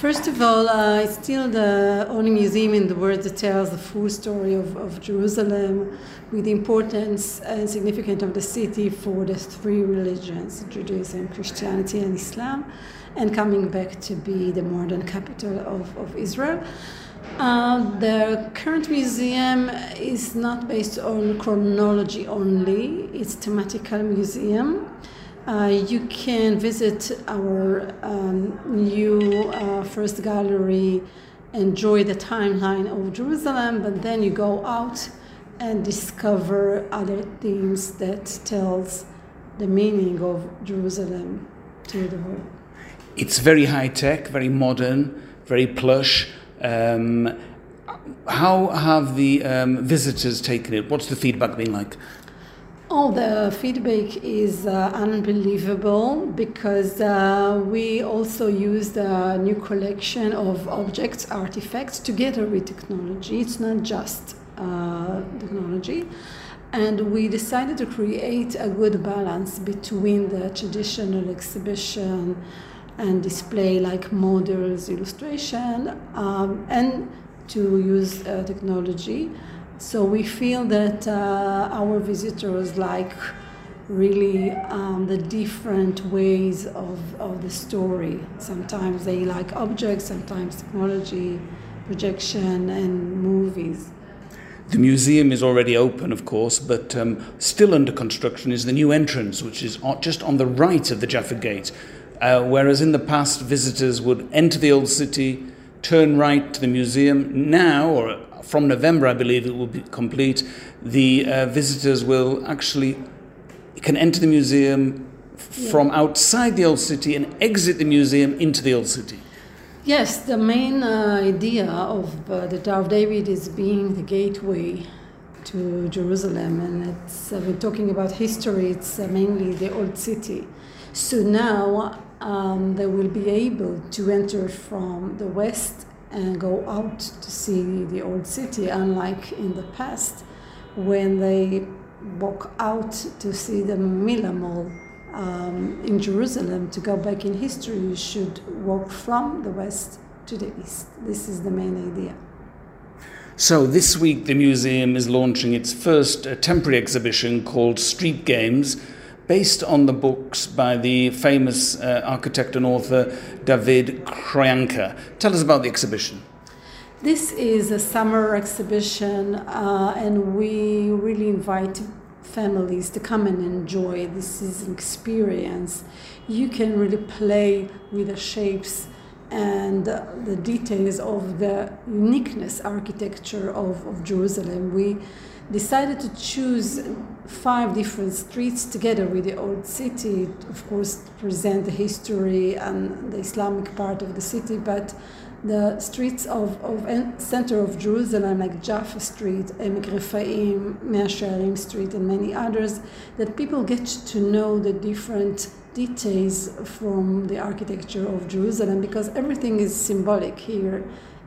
First of all, uh, it's still the only museum in the world that tells the full story of, of Jerusalem with the importance and significance of the city for the three religions Judaism, Christianity, and Islam, and coming back to be the modern capital of, of Israel. Uh, the current museum is not based on chronology only, it's a thematical museum. Uh, you can visit our um, new uh, first gallery, enjoy the timeline of Jerusalem, but then you go out and discover other themes that tells the meaning of Jerusalem to the world. It's very high tech, very modern, very plush. Um, how have the um, visitors taken it? What's the feedback been like? Oh, the feedback is uh, unbelievable because uh, we also used a new collection of objects, artifacts, together with technology. It's not just uh, technology. And we decided to create a good balance between the traditional exhibition and display like models, illustration, um, and to use uh, technology. So we feel that uh, our visitors like really um, the different ways of, of the story. Sometimes they like objects, sometimes technology, projection, and movies. The museum is already open, of course, but um, still under construction is the new entrance, which is just on the right of the Jaffa Gate. Uh, whereas in the past, visitors would enter the old city, turn right to the museum. Now, or from November, I believe it will be complete. The uh, visitors will actually can enter the museum yeah. from outside the old city and exit the museum into the old city. Yes, the main uh, idea of uh, the Tower of David is being the gateway to Jerusalem, and it's uh, we're talking about history. It's uh, mainly the old city. So now um, they will be able to enter from the west and go out to see the old city, unlike in the past when they walk out to see the Mila Mall um, in Jerusalem. To go back in history, you should walk from the west to the east. This is the main idea. So, this week the museum is launching its first uh, temporary exhibition called Street Games based on the books by the famous uh, architect and author David Kroyanker. Tell us about the exhibition. This is a summer exhibition, uh, and we really invite families to come and enjoy. This is an experience. You can really play with the shapes and the details of the uniqueness architecture of, of Jerusalem. We decided to choose five different streets together with the old city, of course, to present the history and the Islamic part of the city, but the streets of, of center of Jerusalem, like Jaffa Street, Emek Refaim, Mea Shearim Street, and many others, that people get to know the different details from the architecture of Jerusalem because everything is symbolic here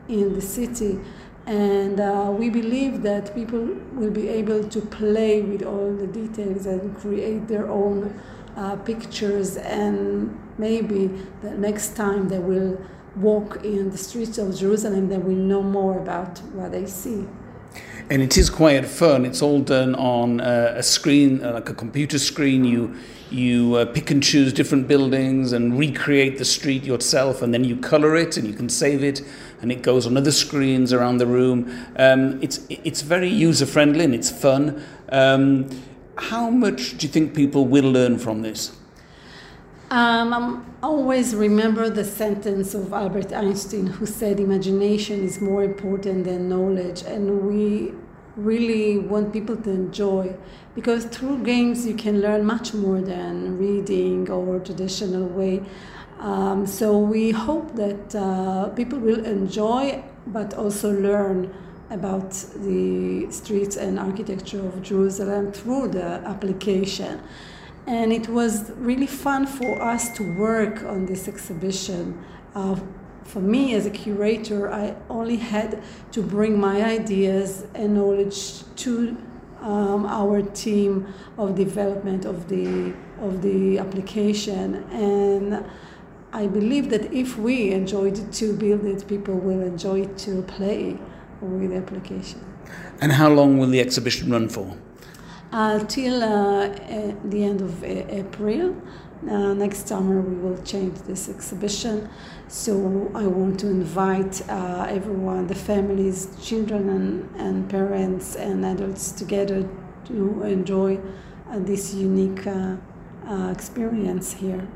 in the city. And uh, we believe that people will be able to play with all the details and create their own uh, pictures, and maybe the next time they will walk in the streets of Jerusalem, they will know more about what they see. And it is quite fun. It's all done on uh, a screen, uh, like a computer screen. You you uh, pick and choose different buildings and recreate the street yourself, and then you color it and you can save it, and it goes on other screens around the room. Um, it's it's very user friendly and it's fun. Um, how much do you think people will learn from this? Um, I always remember the sentence of Albert Einstein, who said, "Imagination is more important than knowledge," and we really want people to enjoy because through games you can learn much more than reading or traditional way. Um, so we hope that uh, people will enjoy but also learn about the streets and architecture of jerusalem through the application and it was really fun for us to work on this exhibition uh, for me as a curator, I only had to bring my ideas and knowledge to um, our team of development of the of the application, and I believe that if we enjoyed to build it, people will enjoy to play with the application. And how long will the exhibition run for? Till uh, the end of April. Uh, next summer we will change this exhibition. So I want to invite uh, everyone, the families, children and, and parents and adults together to enjoy uh, this unique uh, uh, experience here.